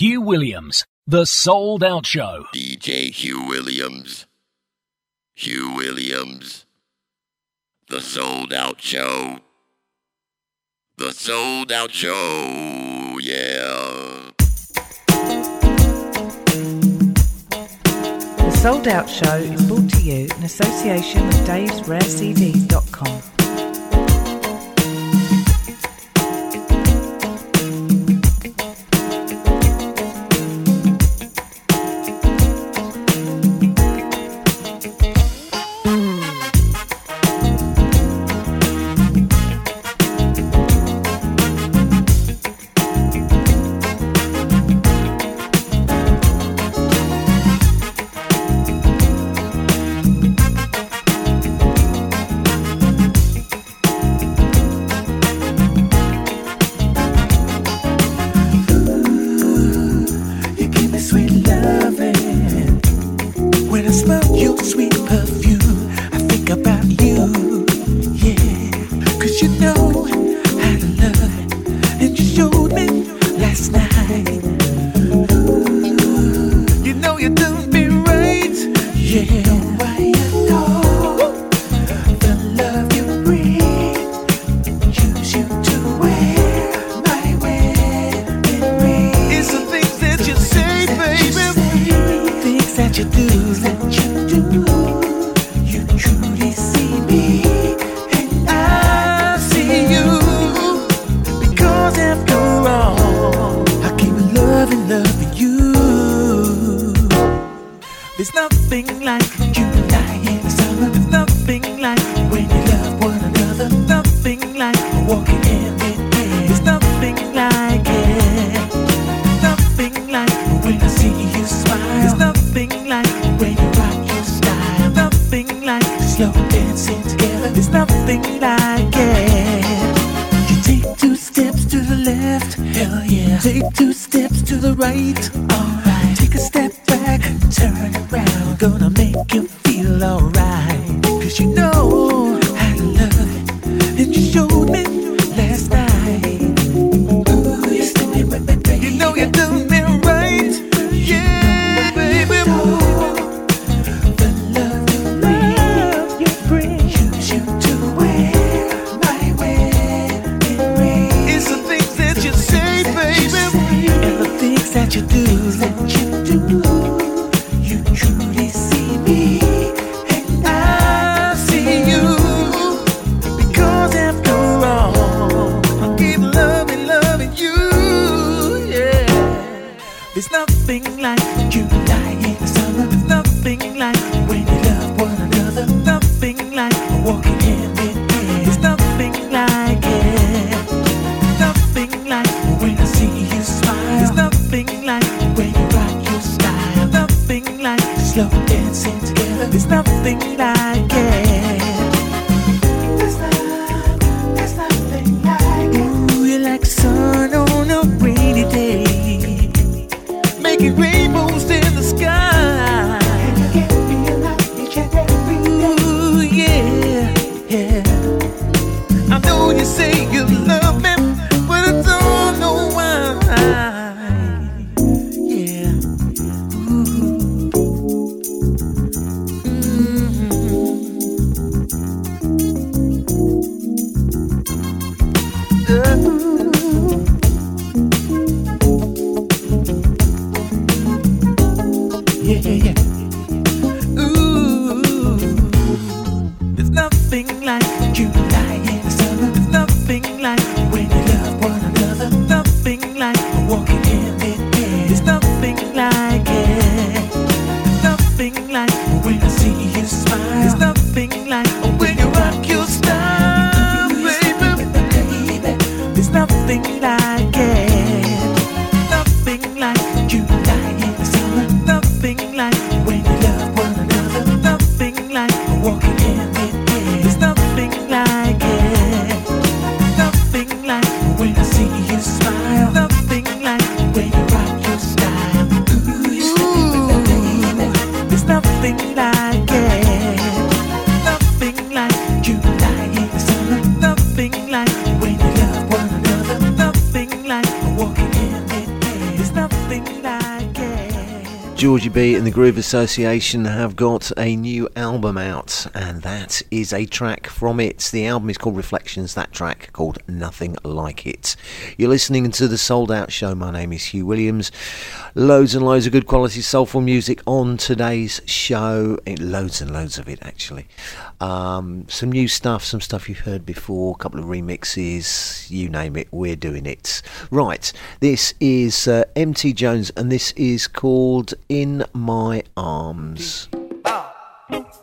Hugh Williams, The Souled Out Show. DJ Hugh Williams. Hugh Williams. The Souled Out Show. The Souled Out Show. Yeah. The Souled Out Show is brought to you in association with Dave's Rare RareCDs.com. Groove Association have got a new album out, and that is a track from it. The album is called Reflections, that track called Nothing Like It. You're listening to the Souled Out Show. My name is Hugh Williams. Loads and loads of good quality soulful music on today's show. Eh, loads and loads of it, actually. Um, some new stuff, some stuff you've heard before, a couple of remixes, you name it, we're doing it. Right, this is uh, MT Jones, and this is called In My Arms. Doesn't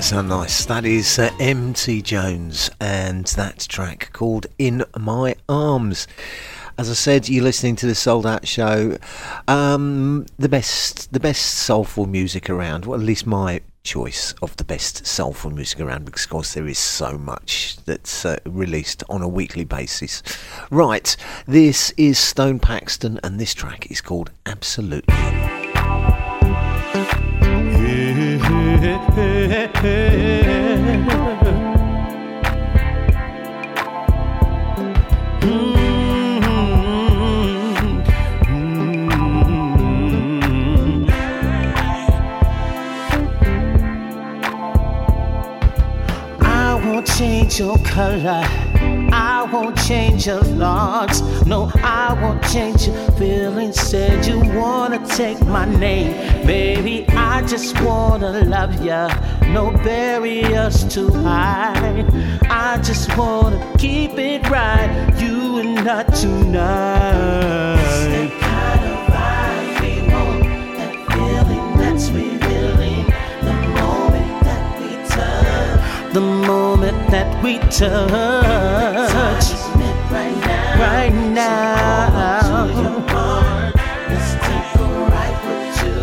that sound nice? That is uh, MT Jones and that track called In My Arms. As I said, you're listening to the Souled Out Show. Um, the best, the best soulful music around. Well, at least my choice of the best soulful music around, because of course there is so much that's uh, released on a weekly basis. Right, this is Stone Paxton, and this track is called Absolutely. Change your color. I won't change your thoughts. No, I won't change your feelings. Said you wanna take my name. Baby, I just wanna love ya. No barriers too high. I just wanna keep it right. You and I tonight. The moment that we touch. Right now. Right now. Ride with you.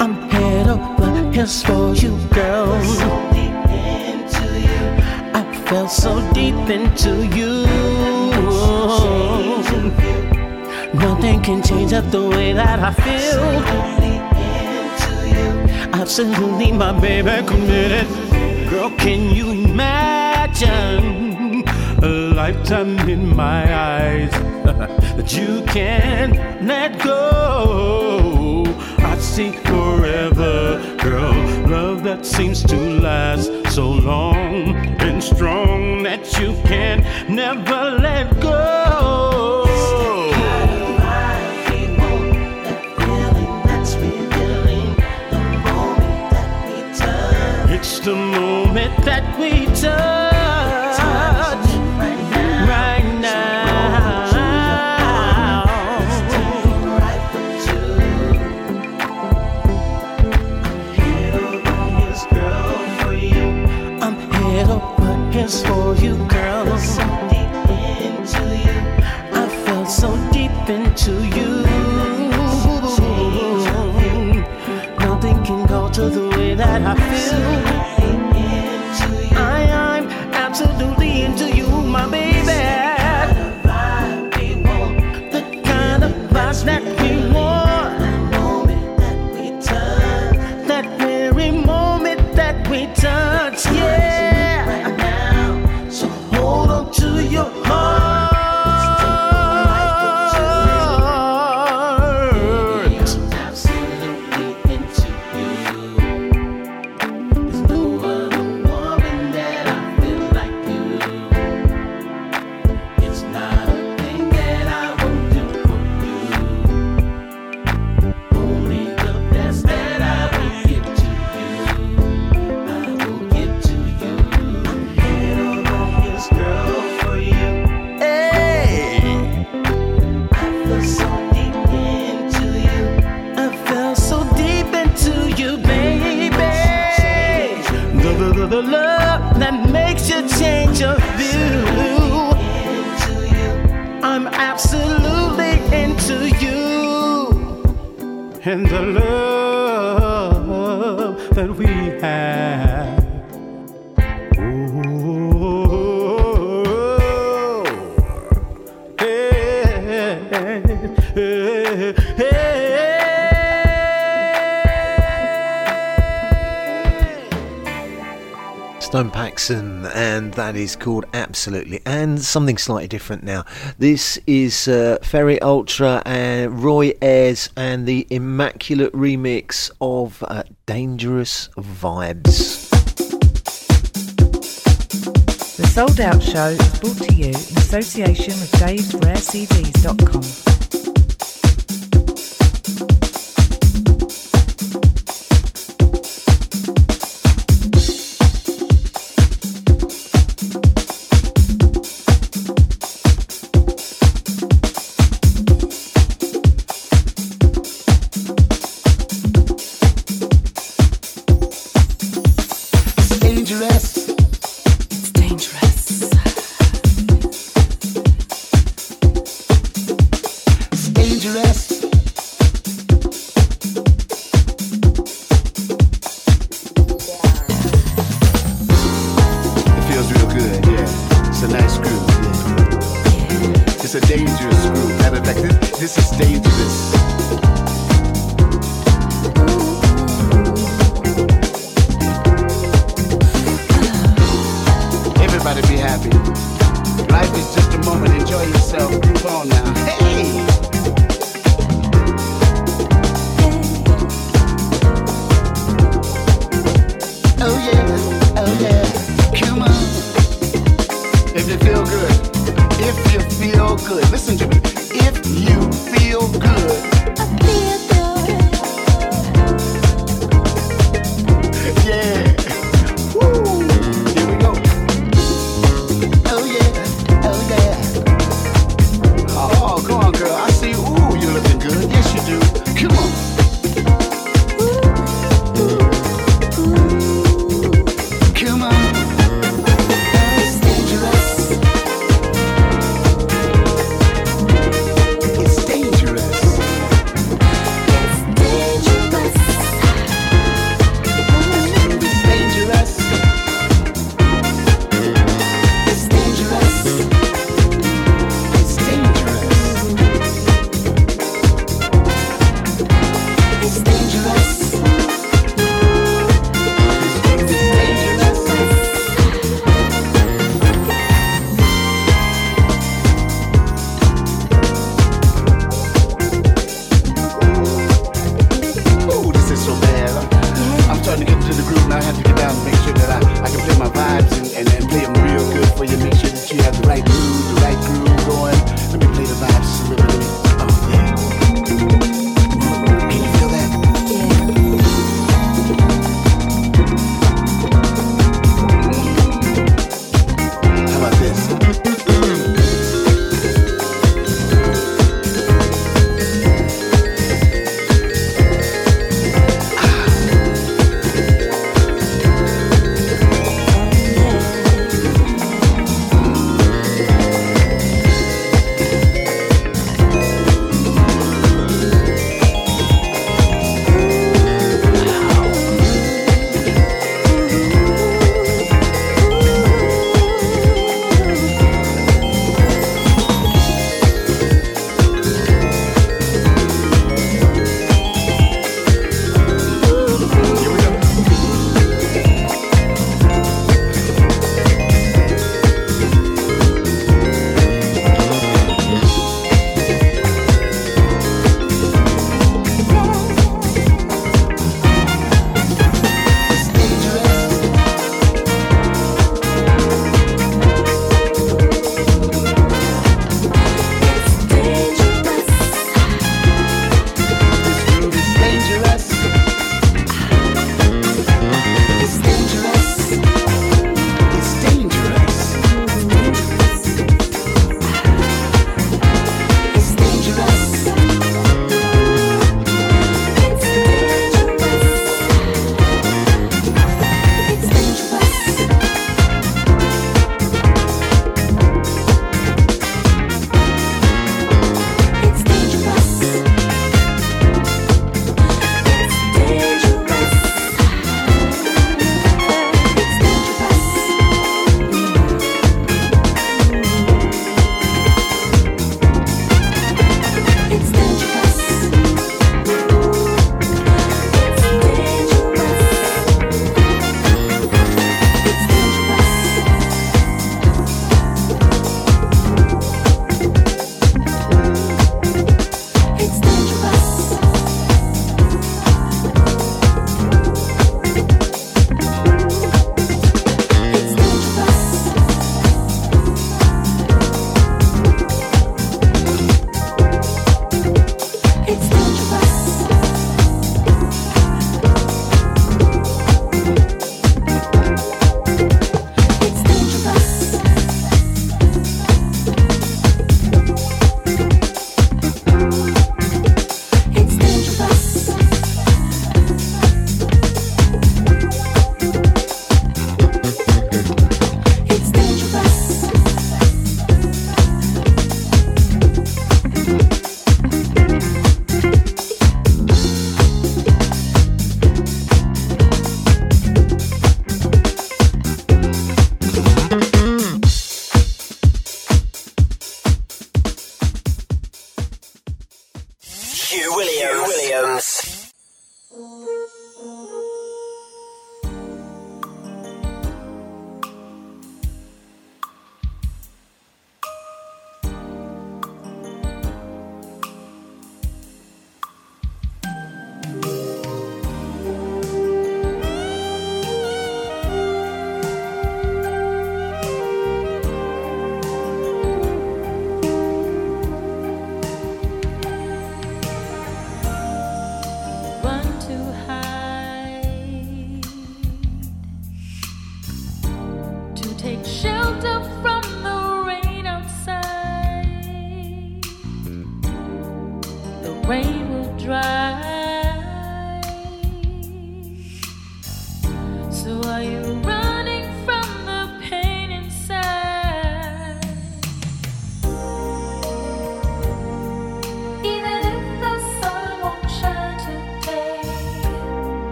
I'm head over heels, for you. Girl. So deep into you. I fell so deep into you. Nothing can change up the way that I feel. Absolutely, my baby committed. Girl, can you imagine a lifetime in my eyes that you can't let go? I'd see forever, girl, love that seems to last so long and strong that you can never let go. It's the moment that we touch is called Absolutely. And something slightly different now. This is uh, Ferry Ultra and Roy Ayers and the Emmaculate remix of uh, Dangerous Vibes. The Souled Out Show is brought to you in association with Dave'sRareCDs.com. a dangerous group. Matter of fact, this, this is dangerous. everybody be happy. Life is just a moment, enjoy yourself, move on now. Hey.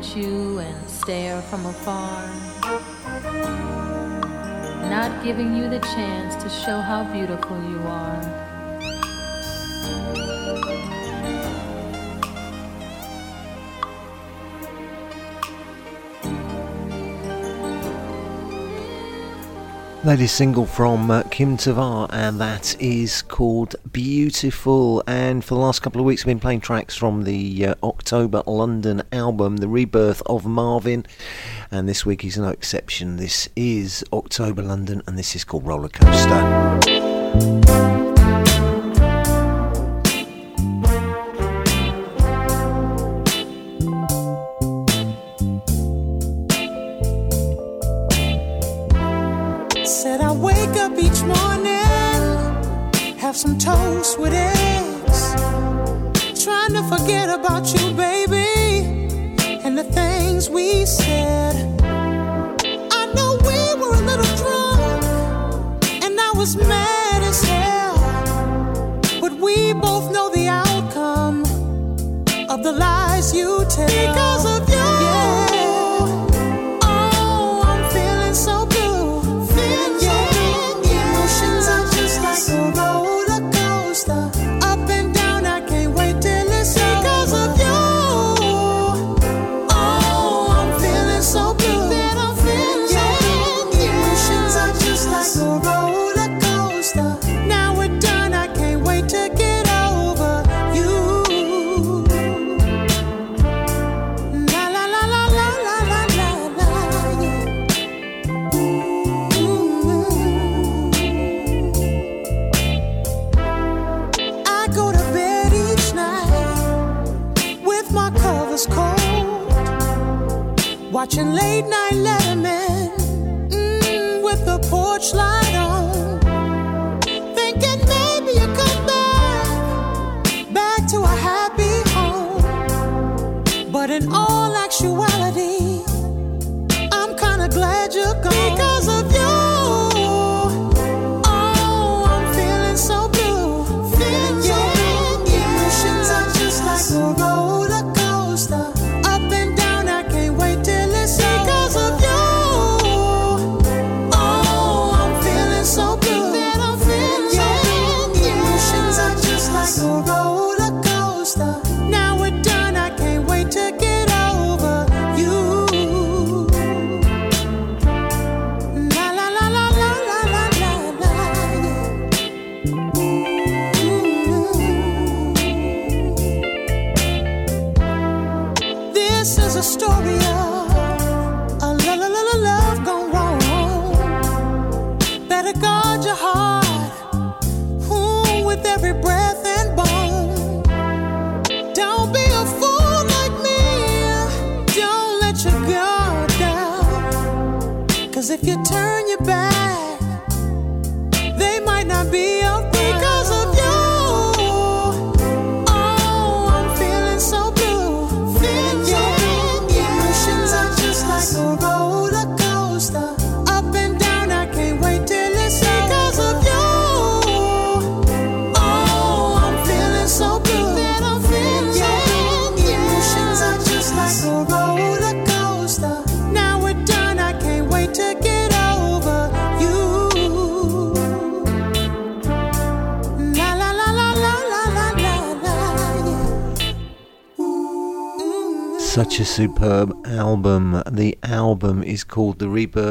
at you and stare from afar, not giving you the chance to show how beautiful you are. That is single from uh, Kim Tavar, and that is called Beautiful. And for the last couple of weeks, I've been playing tracks from the uh, October London album, The Rebirth of Marvin. And this week is no exception. This is October London, and this is called Roller Coaster.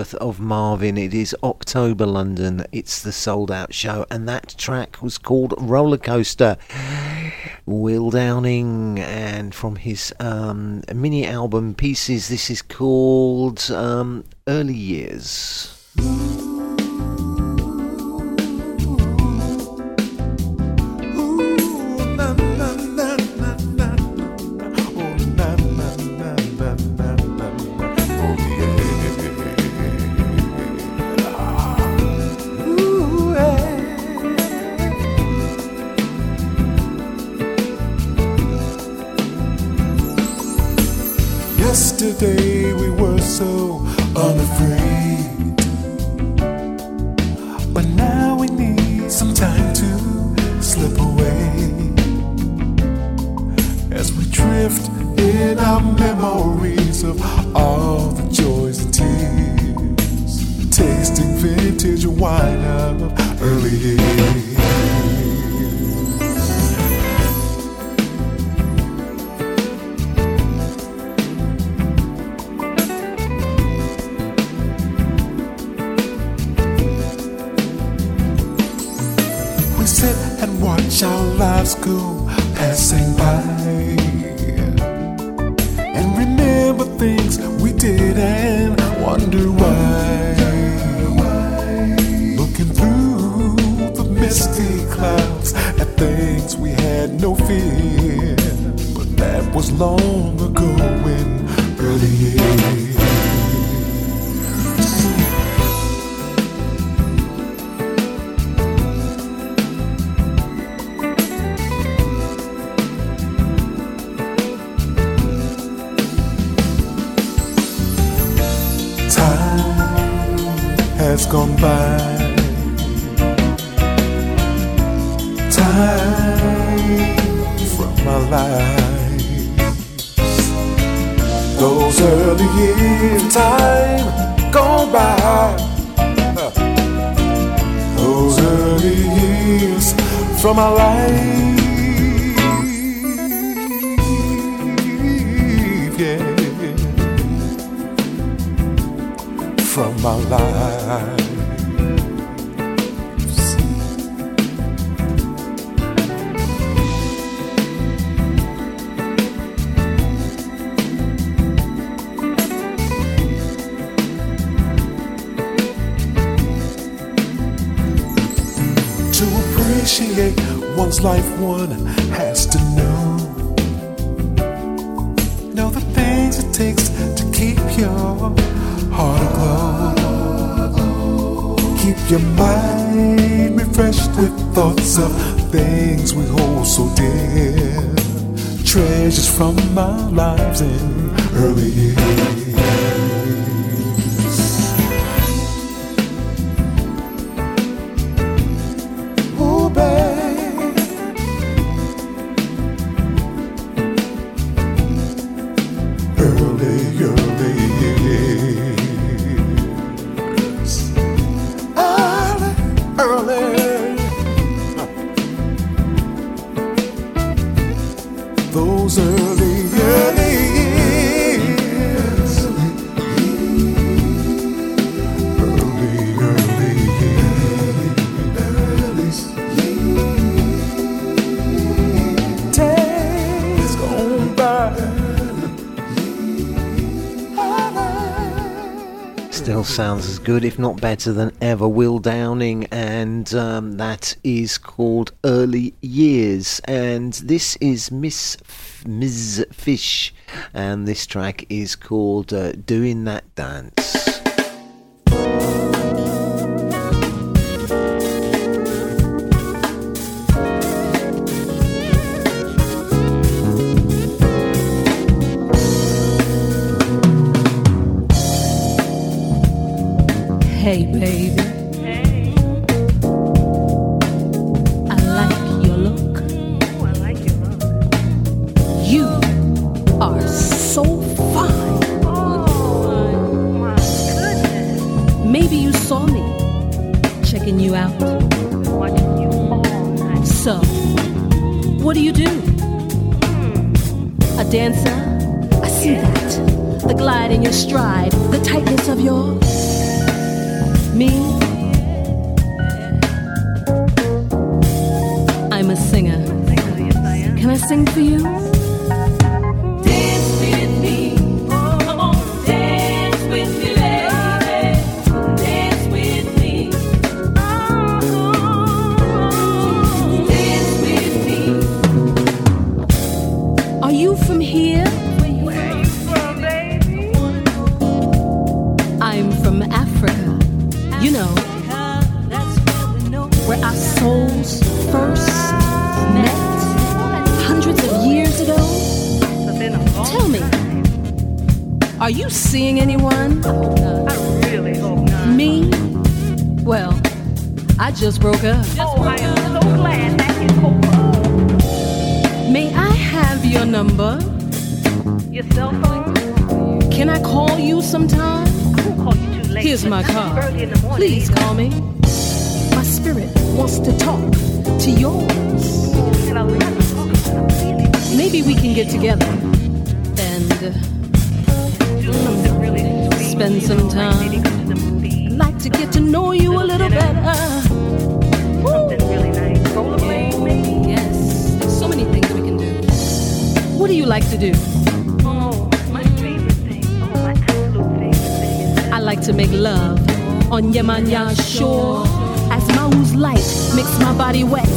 Rebirth of Marvin. It is October London. It's the souled out show, and that track was called Roller Coaster. Will Downing, and from his um, mini album Pieces, this is called um, Early Years. Watch our lives go passing by and remember things we did and wonder why. Looking through the misty clouds at things we had no fear, but that was long ago in early years. From my life. One has to know. Know the things it takes to keep your heart aglow. Keep your mind refreshed with thoughts of things we hold so dear. Treasures from our lives in early years. Sounds as good, if not better than ever. Will Downing, and um, that is called Early Years. And this is Miss Mz Fische, and this track is called uh, Doing That Dance. Glide in your stride, the tightness of your me? I'm a singer. Can I sing for you? Are you seeing anyone? Uh, I really hope not. Me? Well, I just broke up. Oh, I am so glad that is over. May I have your number? Your cell phone? Can I call you sometime? I won't call you too late. Here's my card. Early in the morning. Please call me. My spirit wants to talk to yours. Maybe we can get together spend some time. I'd like to get to know you a little better. Woo. Yes, there's so many things we can do. What do you like to do? I like to make love on Yemanya shore as Mau's light makes my body wet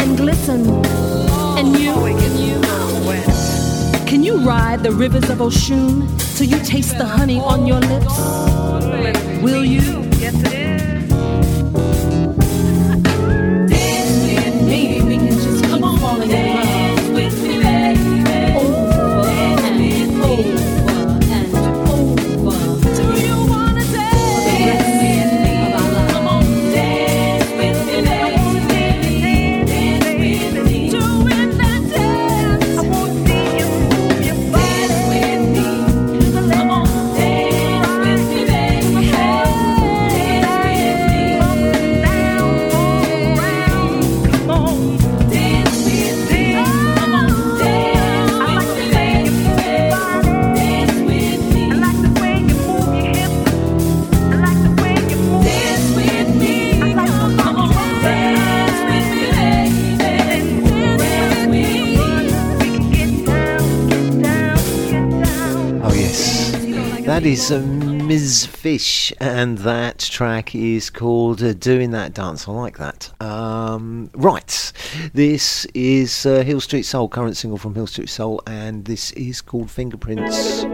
and glisten. And you, can you ride the rivers of Oshun? Till you taste the honey on your lips? Will you? Is Mz Fische, and that track is called uh, Doing That Dance. I like that. Um, right. This is uh, Hill Street Soul, current single from Hill Street Soul, and this is called Fingerprints.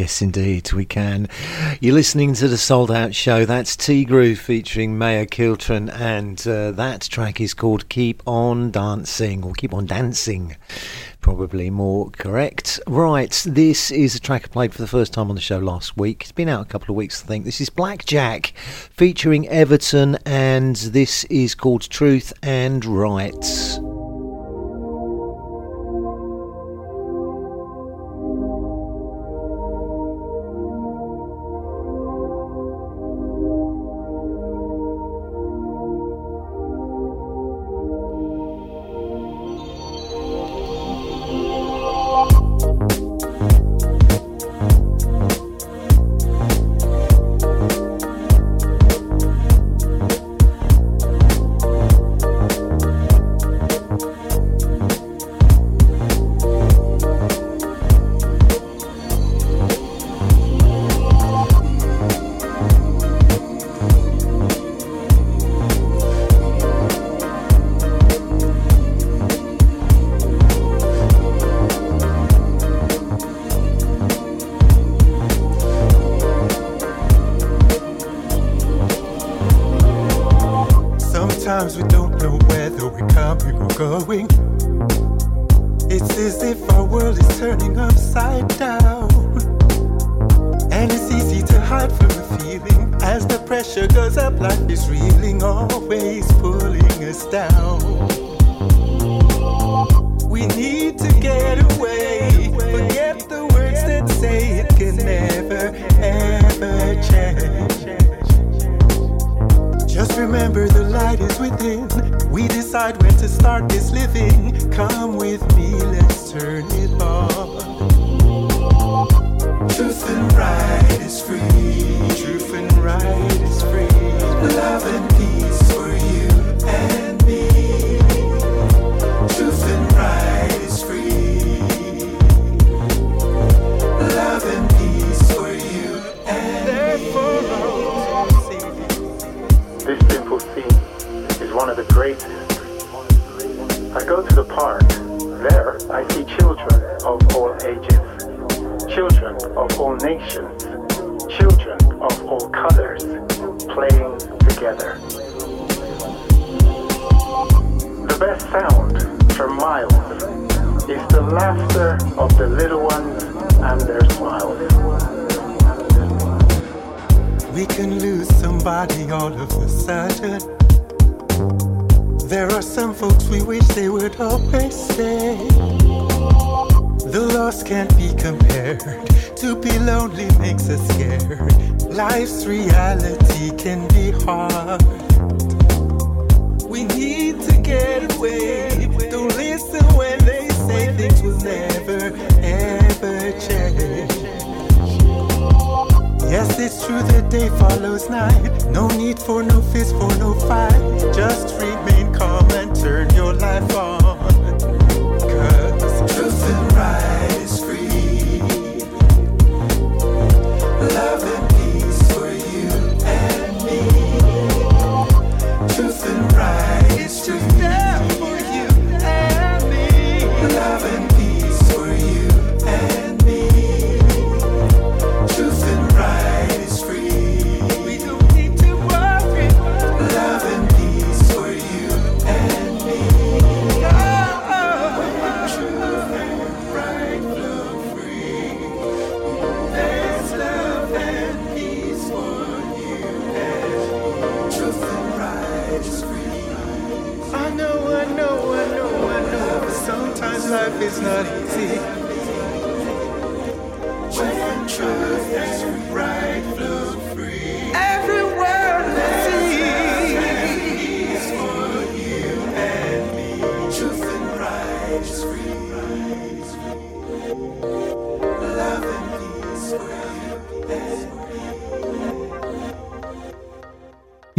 Yes, indeed, we can. You're listening to the Souled Out Show. That's T Groove featuring Maya Killton, and uh, that track is called Keep On Dancing, or Keep On Dancing, probably more correct. Right, this is a track I played for the first time on the show last week. It's been out a couple of weeks, I think. This is Blackjack featuring Everton, and this is called Truth and Rights.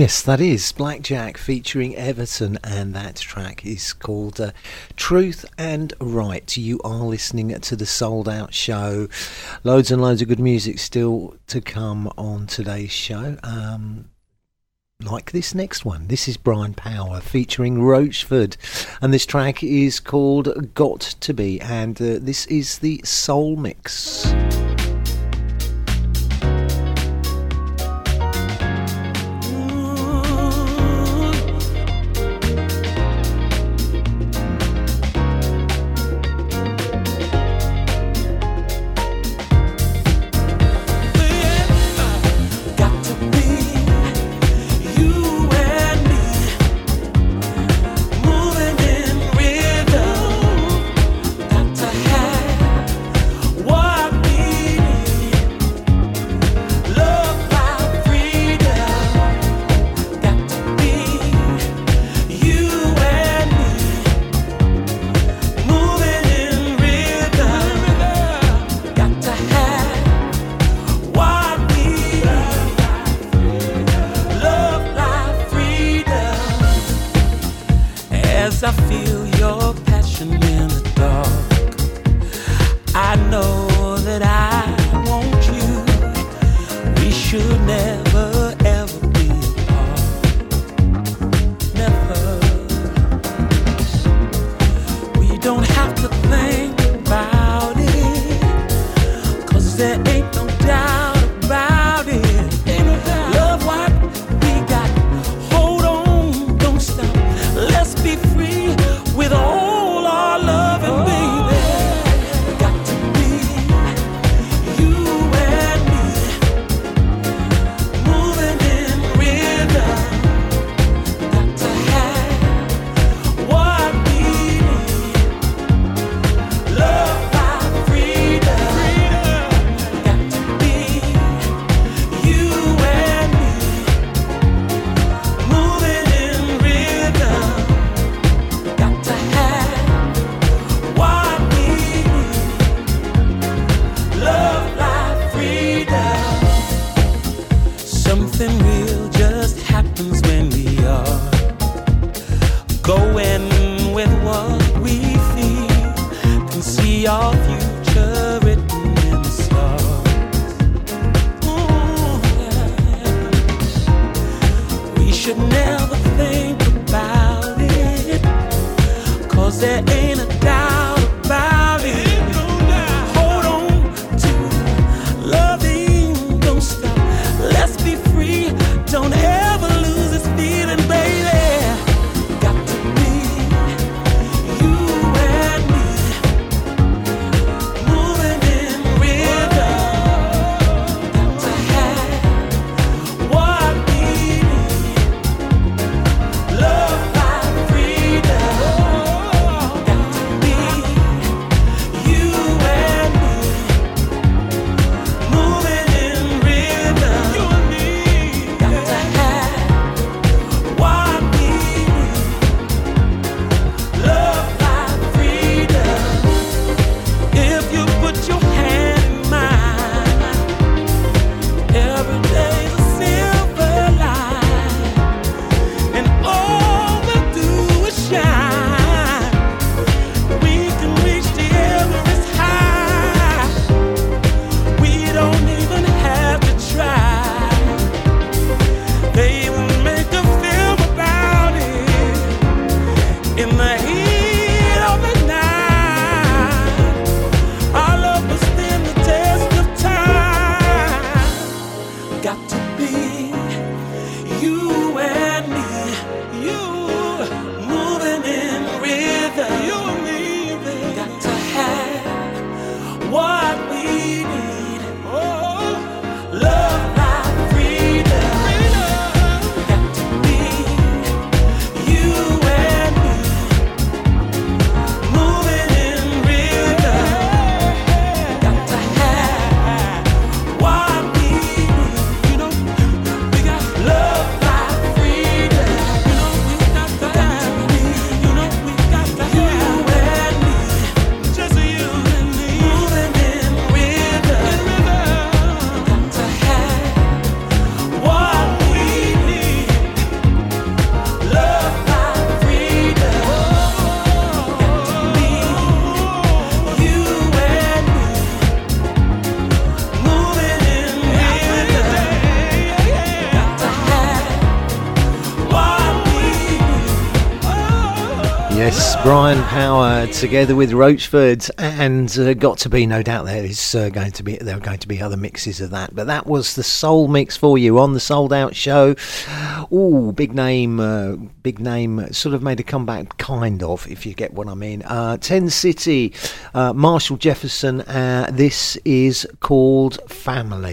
Yes, that is Blackjack featuring Everton, and that track is called uh, Truth and Right. You are listening to the Souled Out Show. Loads and loads of good music still to come on today's show. Um, like this next one. This is Brian Power featuring Roachford, and this track is called Got to Be, and uh, this is the Soul Mix. Brian Power together with Roachford, and uh, got to be no doubt there is uh, going to be there are going to be other mixes of that, but that was the soul mix for you on the souled out show. Oh, big name, uh, big name, sort of made a comeback, kind of, if you get what I mean. Uh, Ten City, uh, Marshall Jefferson. Uh, this is called Family.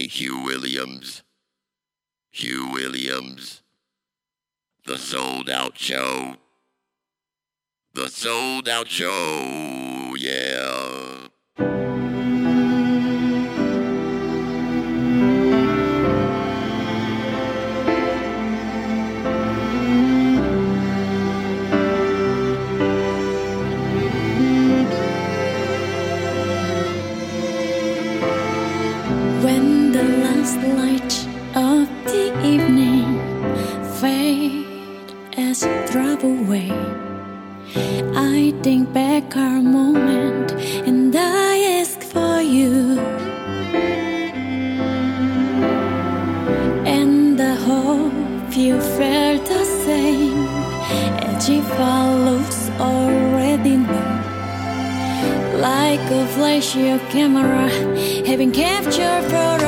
Hugh Williams. Hugh Williams. The Souled Out Show. The Souled Out Show, yeah. Think back our moment and I ask for you. And I hope you felt the same if I lose already knew. Like a flash of camera having captured photos.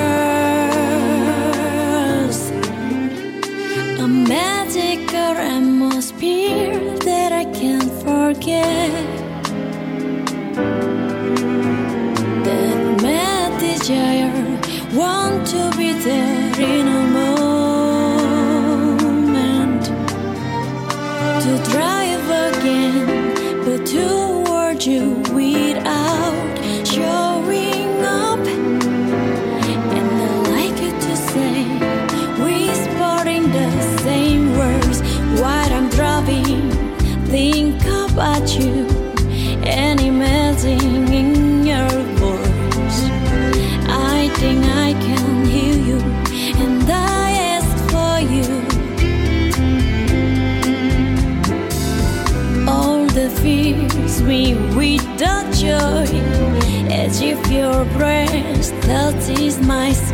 A magical atmosphere that I forget. That mad desire, want to be there about you and in your voice. I think I can hear you, and I ask for you. All the fears me with the joy, as if your breast touches my skin.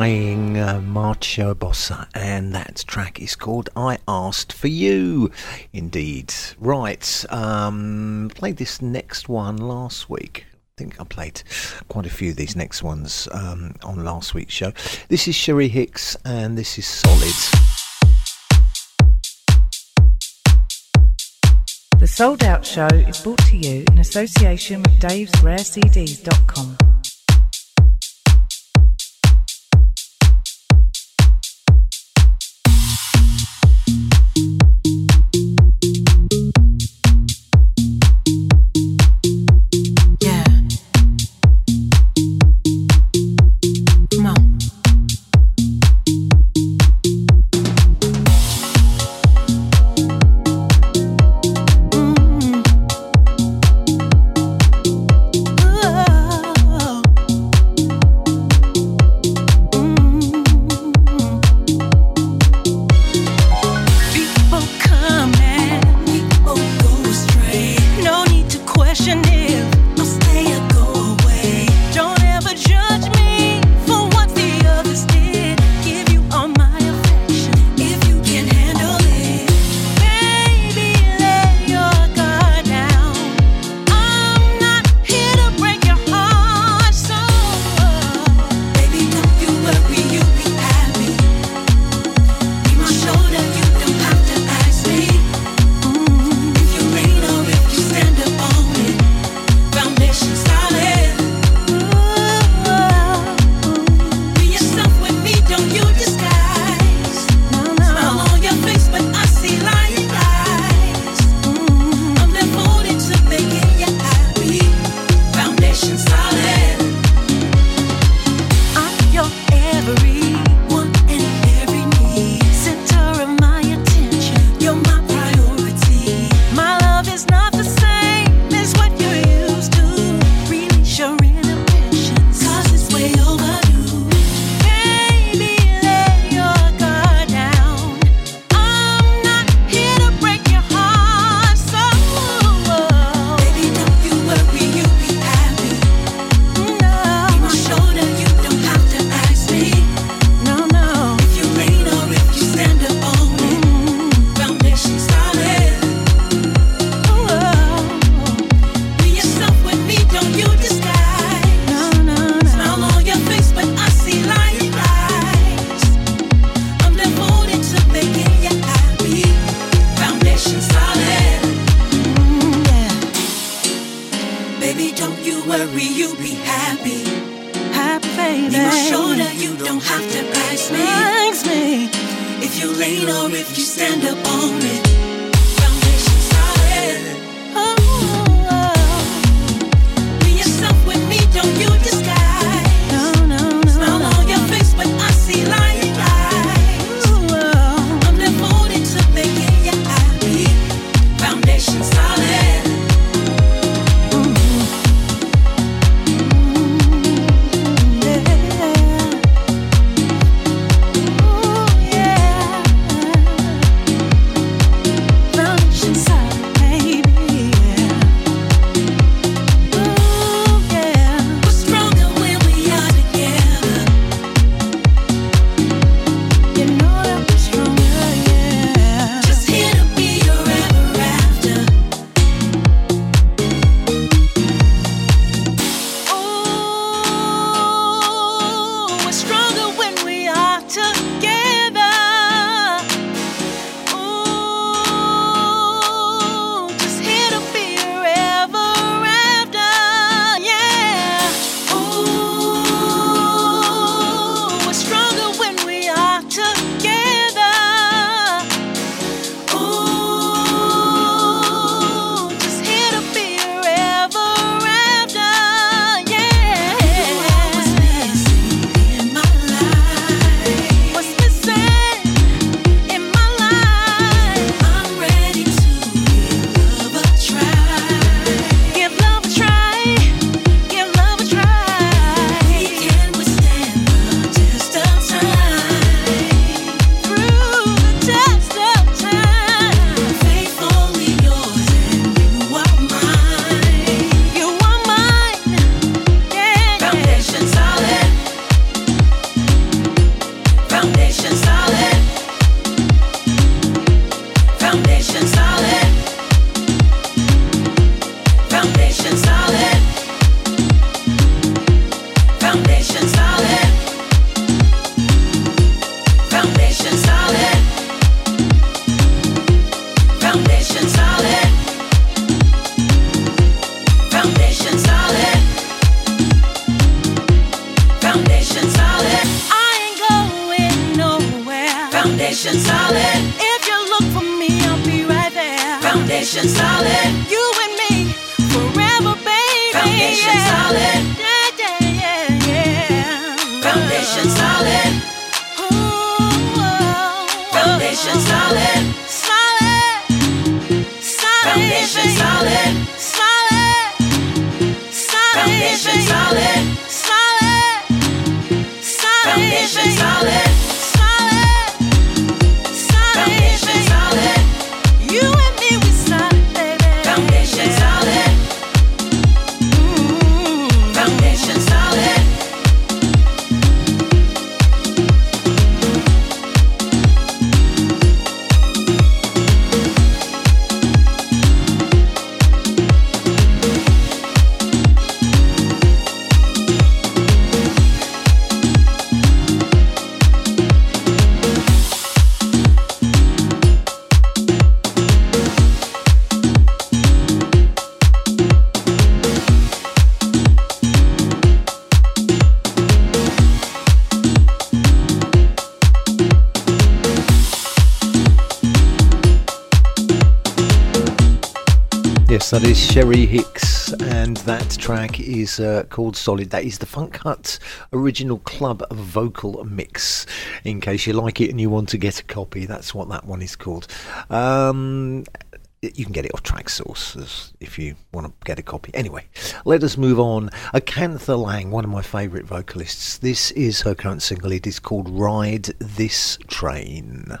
Playing uh, Marchio Bossa, and that track is called I Asked for You. Indeed. Right, um, played this next one last week. I think I played quite a few of these next ones um, on last week's show. This is Sheree Hicks, and this is Solid. The Souled Out Show is brought to you in association with Yes, that is Sheree Hicks, and that track is uh, called Solid. That is the Funk Hut original club vocal mix. In case you like it and you want to get a copy, that's what that one is called. Um, you can get it off Traxsource if you want to get a copy. Anyway, let us move on. Acantha Lang, one of my favourite vocalists. This is her current single. It is called Ride This Train.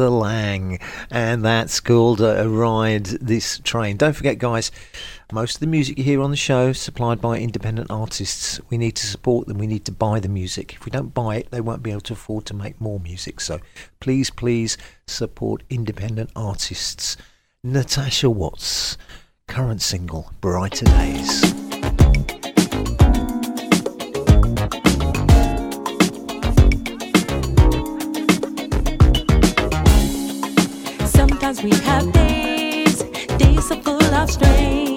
The Lang, and that's called uh, Ride This Train. Don't forget, guys, most of the music you hear on the show supplied by independent artists. We need to support them, we need to buy the music. If we don't buy it, they won't be able to afford to make more music. So please, please support independent artists. Natasha Watts, current single, Brighter Days. as we have days, days so full of strain.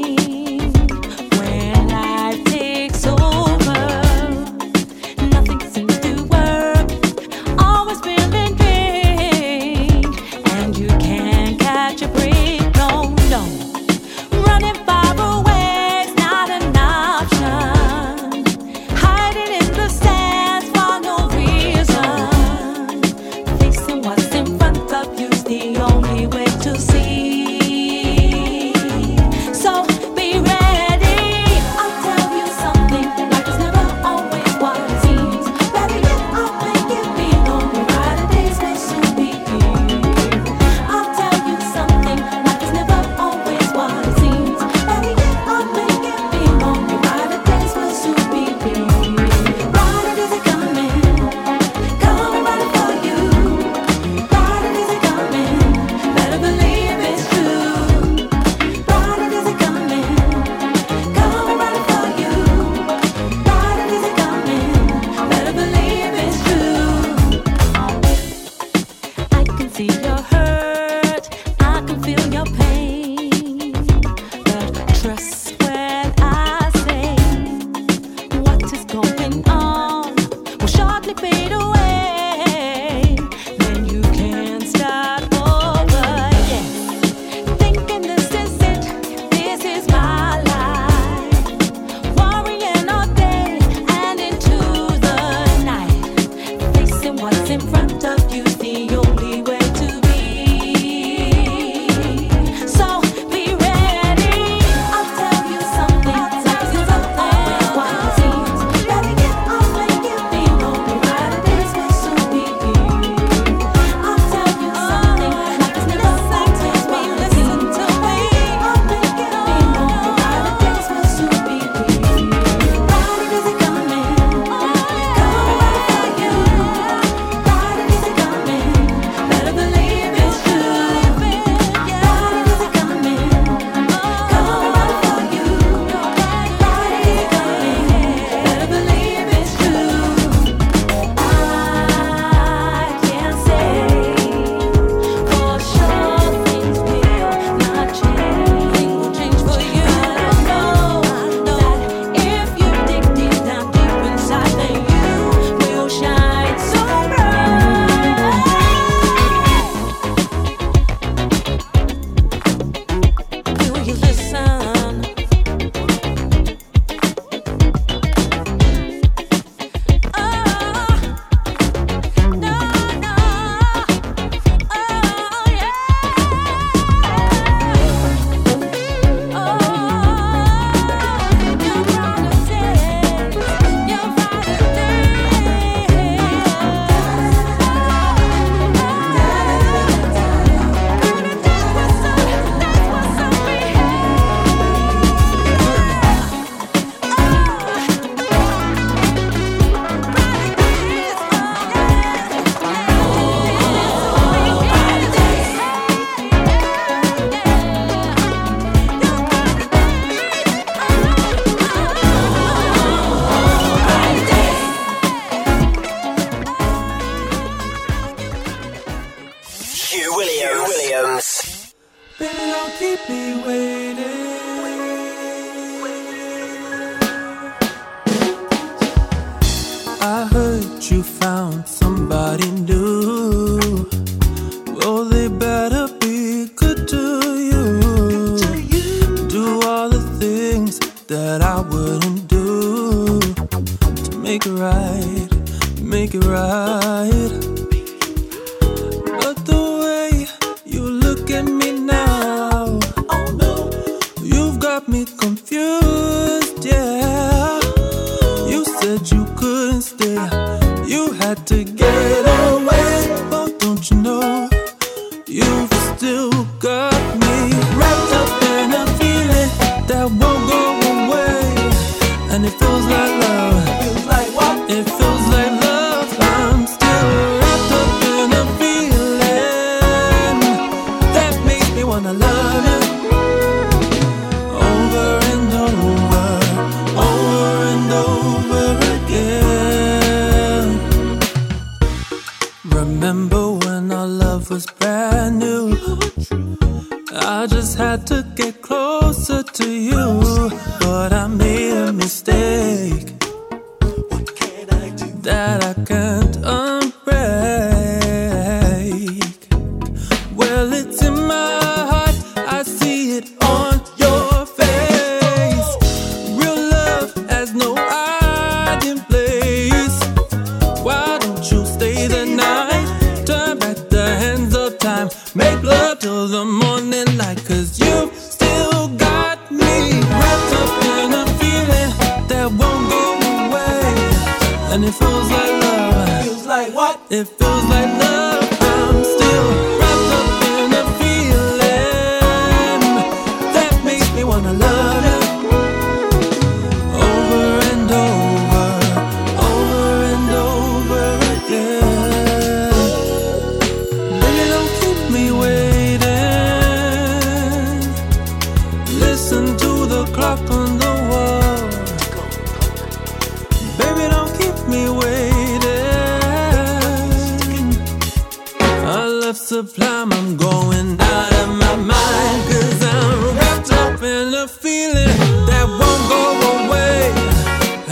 I love Sublime, I'm going out of my mind. Cause I'm wrapped up in a feeling that won't go away.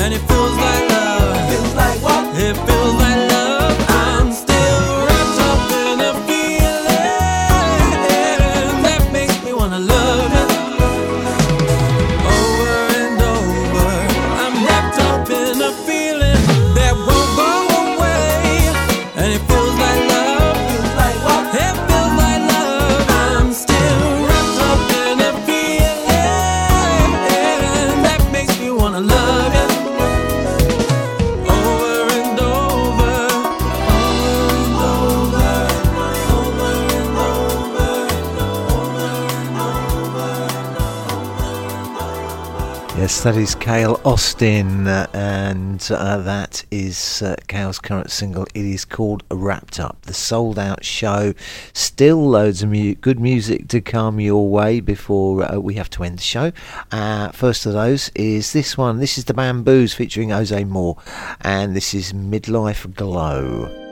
And it feels like love. Feels like what? That is Cale Austin, and uh, that is uh, Cale's current single. It is called Wrapped Up, the souled out show. Still loads of mu- good music to come your way before uh, we have to end the show. Uh, first of those is this one. This is The Bamboos featuring Ozay Moore, and this is Midlife Glow.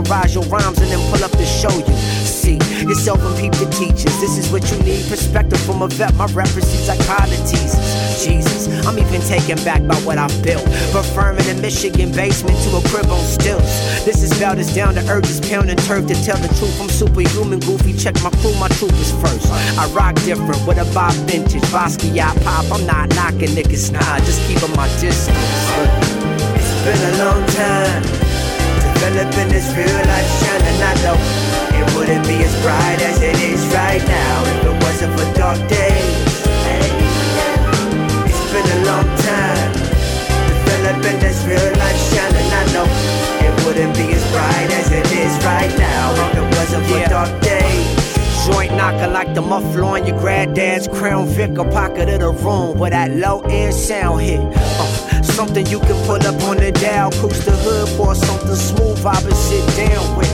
memorize your rhymes and then pull up to show you. See yourself and peep the teachers. This is what you need. Perspective from a vet. My references, psychologies. Jesus, I'm even taken back by what I built. From Furman in Michigan basement to a crib on stilts. This is about as down to earth as pounding turf to tell the truth. I'm superhuman, goofy. Check my crew, my troop is first. I rock different with a Bob vintage. i pop. I'm not knocking niggas, nah. Just keeping my distance. It's been a long time developing this real life shining. I know it wouldn't be as bright as it is right now if it wasn't for dark days. Hey, it's been a long time developing this real life shining. I know it wouldn't be as bright as it is right now if it wasn't for dark days. Joint knocker like the muffler on your granddad's crown Vic, a pocket of the room where that low end sound hit. Something you can pull up on the dial, cruise the hood for something smooth, I would sit down with.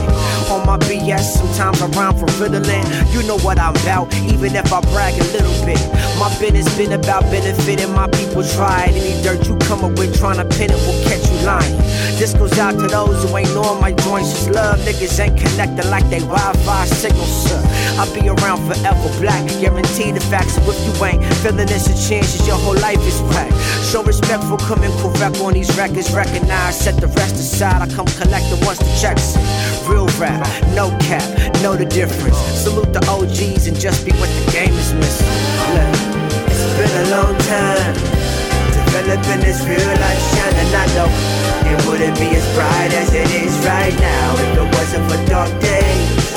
On my BS, sometimes I rhyme for Ritalin. You know what I'm about, even if I brag a little bit. My business been about benefiting my people. Try. Any dirt you come up with trying to pin it will catch you lying. This goes out to those who ain't knowing my joints. Just love niggas ain't connected like they Wi-Fi signals, sir. I'll be around forever, black. Guarantee the facts. If you ain't feeling this, a chance chances your whole life is whack. Show respect for coming correct on these records. Recognize, set the rest aside. I come collect it once the checks. Real rap, no cap, know the difference. Salute the OGs and just be what the game is missing. Look, it's been a long time developing this real life shining. I know it wouldn't be as bright as it is right now if it wasn't for dark days.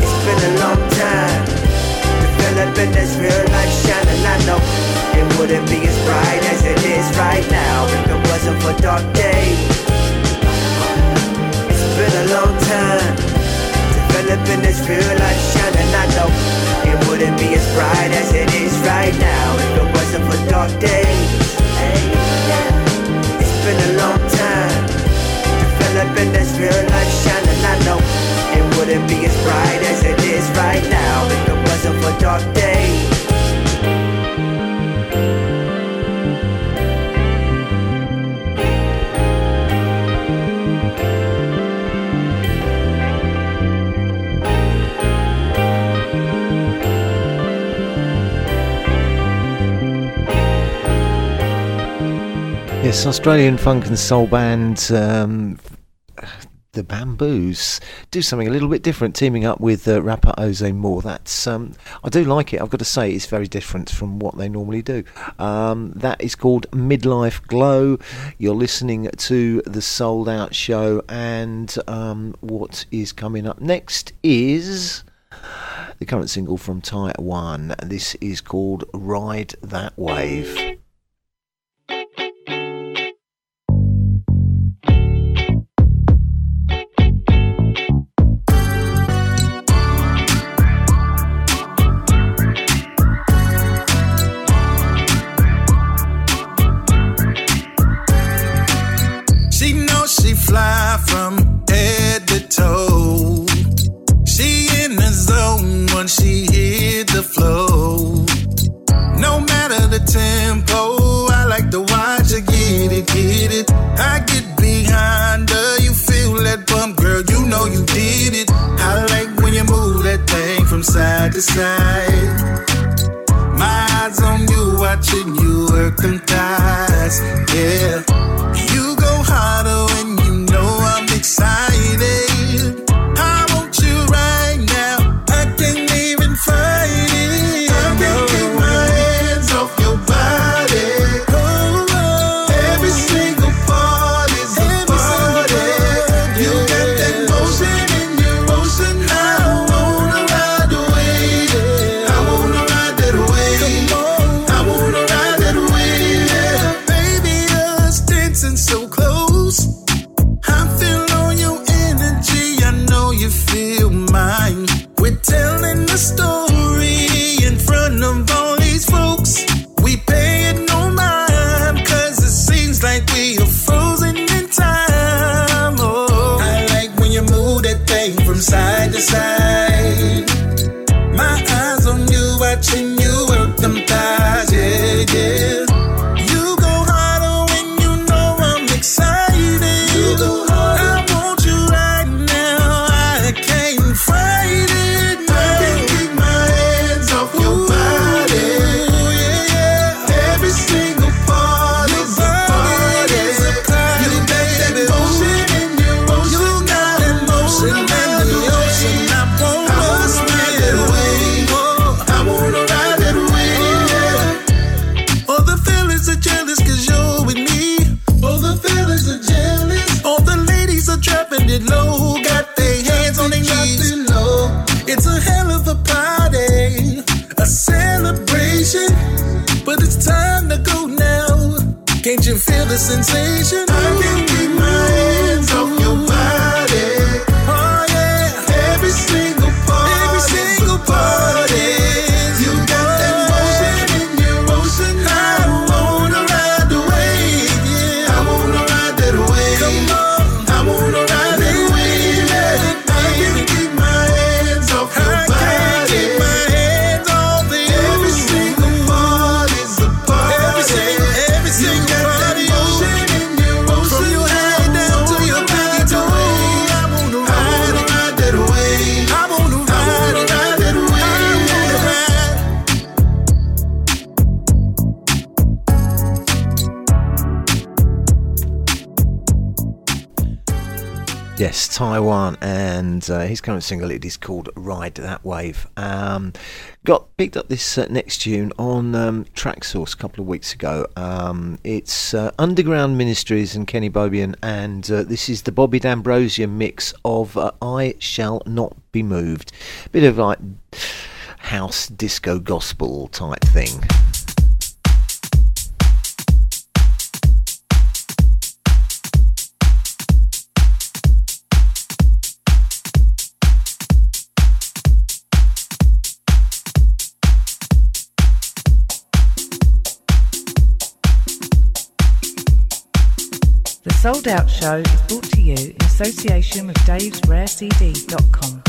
It's been a long time developing this real life shining. I know it wouldn't be as bright as it is right now if it wasn't for dark days. It's been a long time developing this real life shining. I know it wouldn't be as bright as it is right now if it wasn't for dark days. It's been a long time developing this real life shining. I know it wouldn't be as bright as it is right now if it wasn't for dark days. Yes, Australian funk and soul band, um, the Bamboos, do something a little bit different, teaming up with uh, rapper Ozay Moore. That's um, I do like it. I've got to say, it's very different from what they normally do. Um, that is called Midlife Glow. You're listening to the Souled Out Show, and um, what is coming up next is the current single from Ty Juan. This is called Ride That Wave. To. My eyes on you, watching you work them thighs, yeah. His current single it is called "Ride That Wave." Um, got picked up this uh, next tune on um, Traxsource a couple of weeks ago. Um, it's uh, Underground Ministries and Kenny Bobien, and uh, this is the Bobby D'Ambrosio mix of uh, "I Shall Not Be Moved." Bit of like house disco gospel type thing. The Souled Out Show is brought to you in association with davesrarecd.com.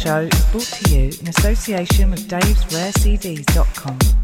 show is brought to you in association with davesrarecds.com.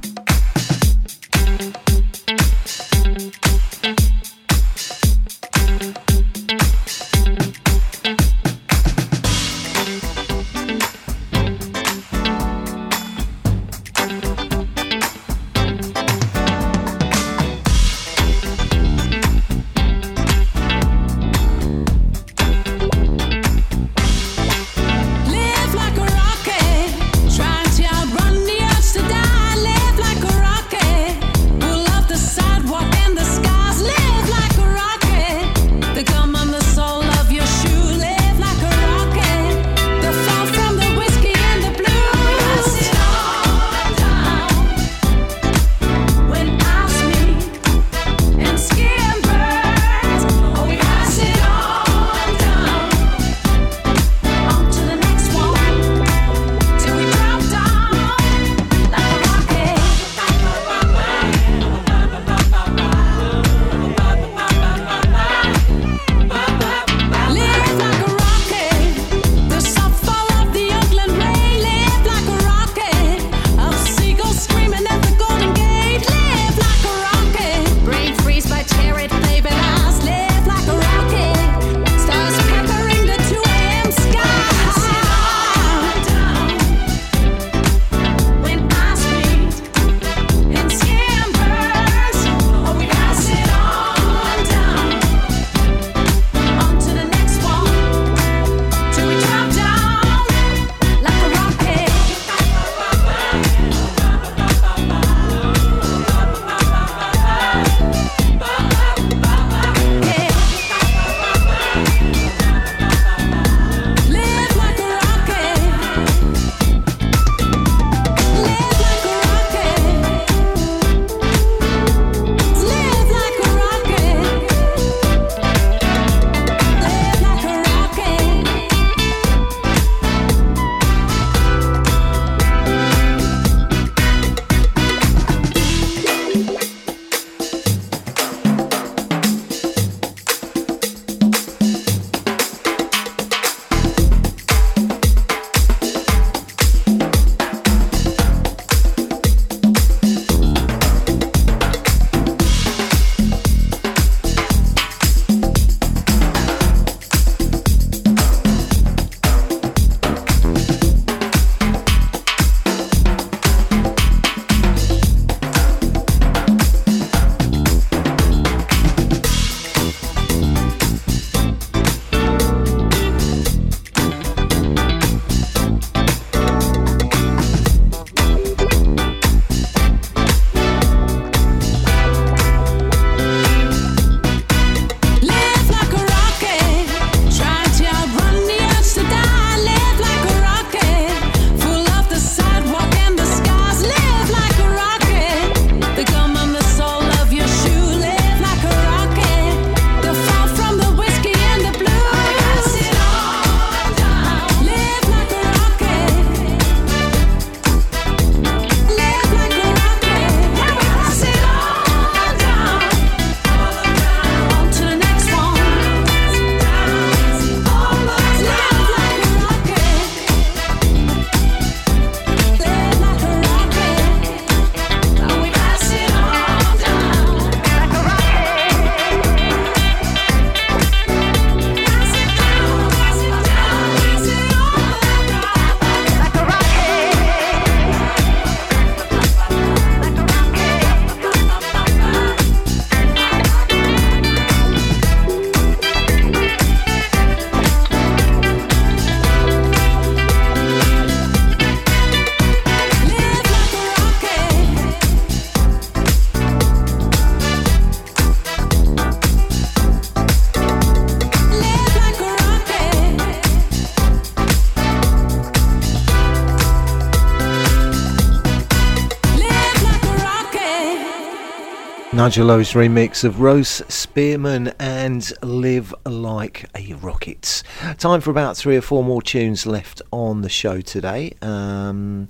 Nigel remix of Rose Spearman and Live Like a Rocket. Time for about three or four more tunes left on the show today. Um,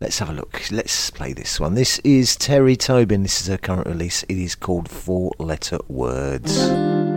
let's have a look. Let's play this one. This is Terri Tobin. This is her current release. It is called Four Letter Words.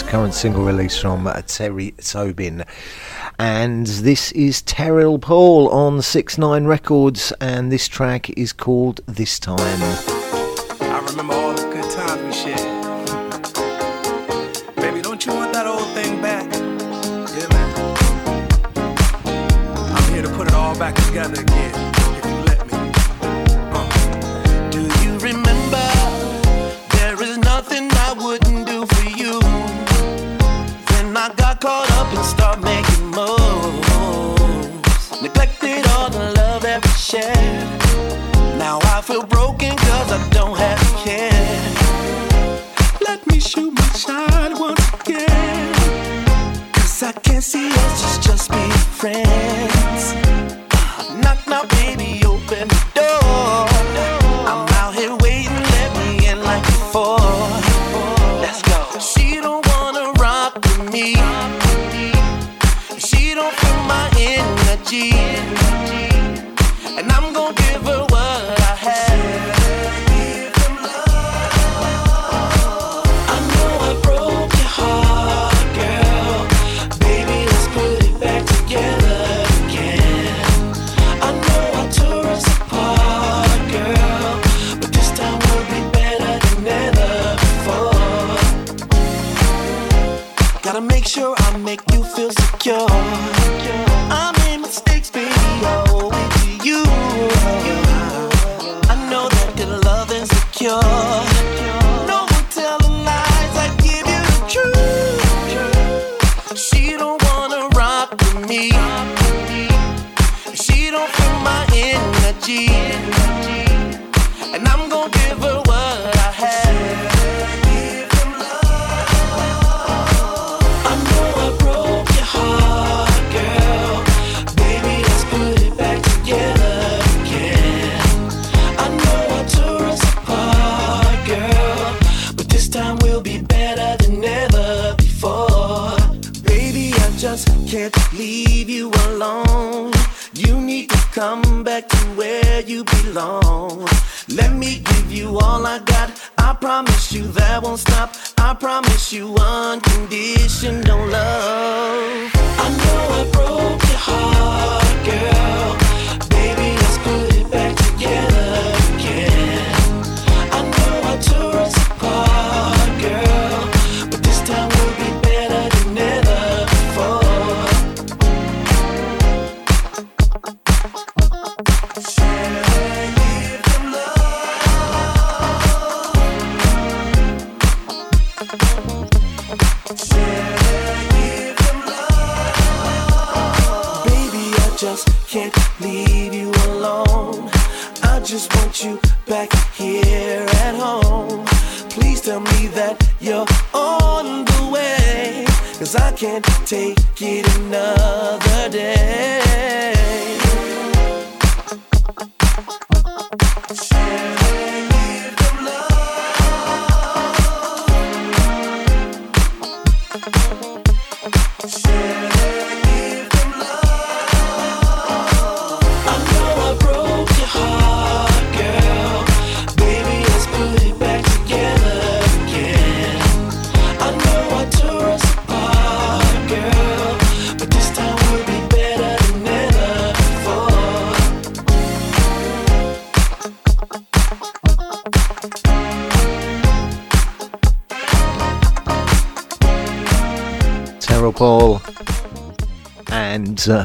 Current single release from Terri Tobin. And this is Terrill Paul on 6 9 Records, and this track is called This Time. caught up and start making moves. Neglected all the love that we shared. Now I feel broken cause I don't have a care. Let me shoot my shot once again. Cause I can't see us just, just being friends. Knock, knock, baby, open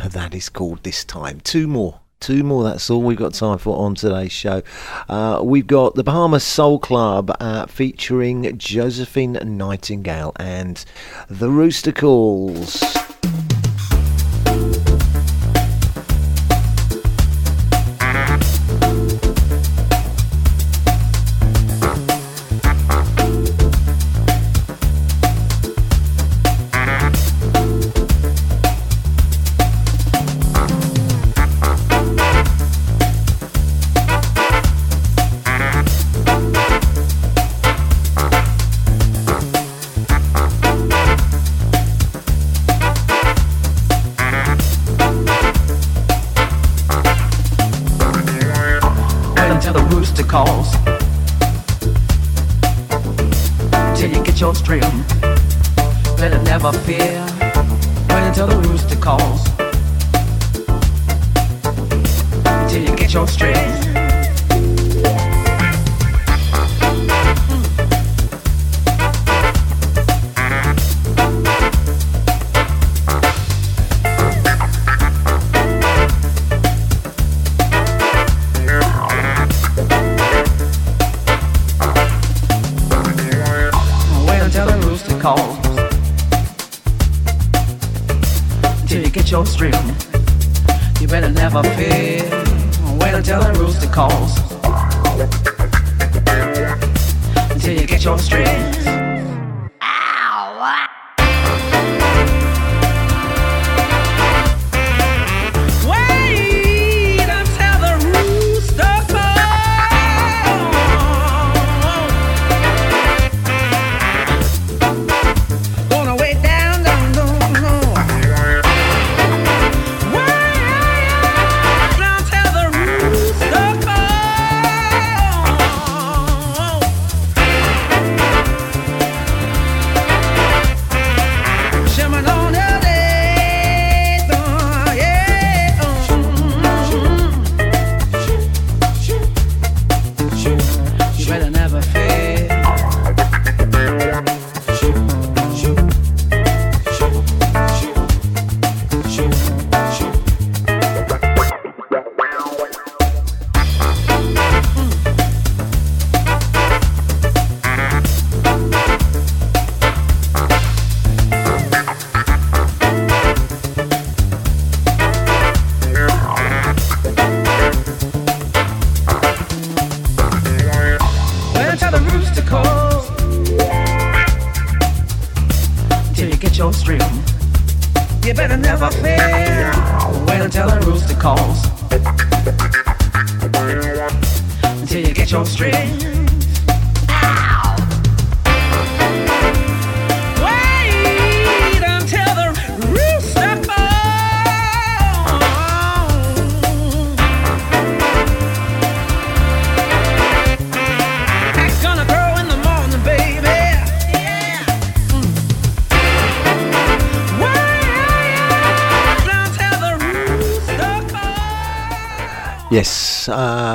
that is called This Time. Two more. Two more, that's all we've got time for on today's show. Uh, we've got the Bahamas Soul Club uh, featuring Josephine Nightingale and the Rooster Calls.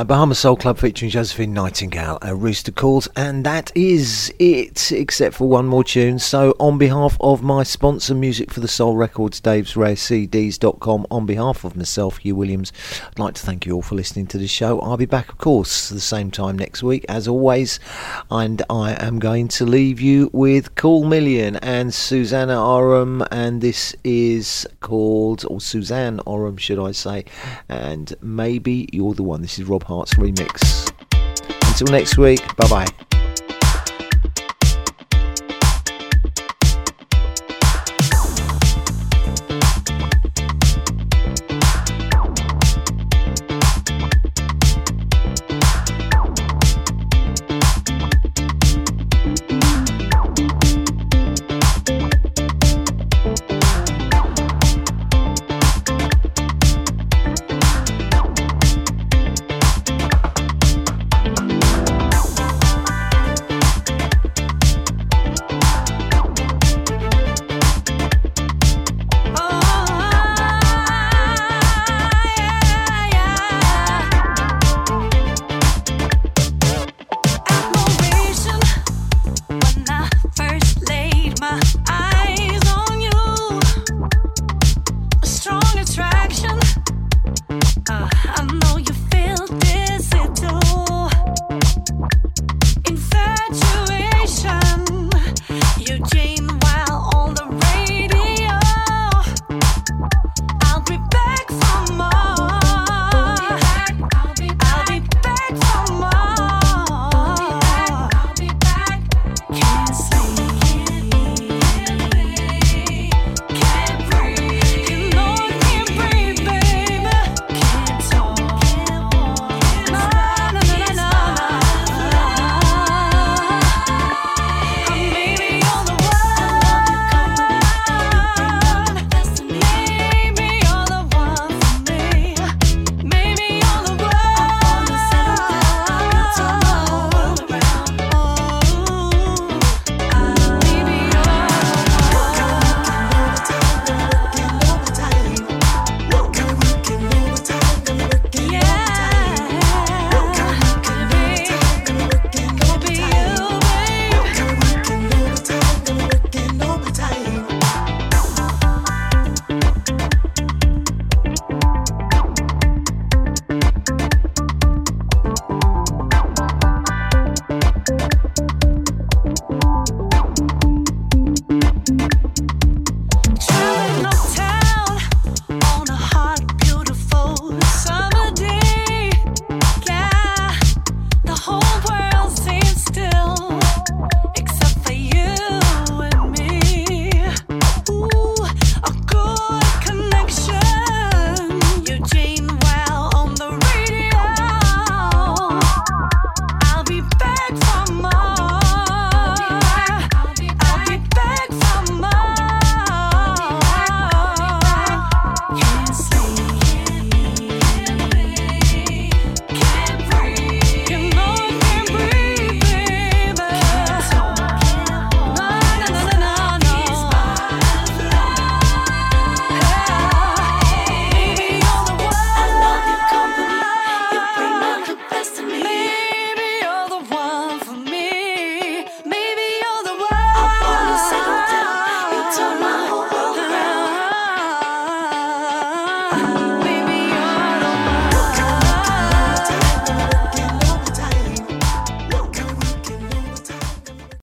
Uh, Bahama Soul Club featuring Josephine Nightingale, uh, Rooster Calls, and that is it, except for one more tune. So, on behalf of my sponsor, Music for the Soul Records, Dave's Rare CDs.com, on behalf of myself, Hugh Williams, I'd like to thank you all for listening to the show. I'll be back, of course, the same time next week, as always, and I am going to leave you with Cool Million and Susanna Orum, and this is called, or Suzanne Orum, should I say, and maybe you're the one. This is Rob Hardt's remix. Until next week, bye bye.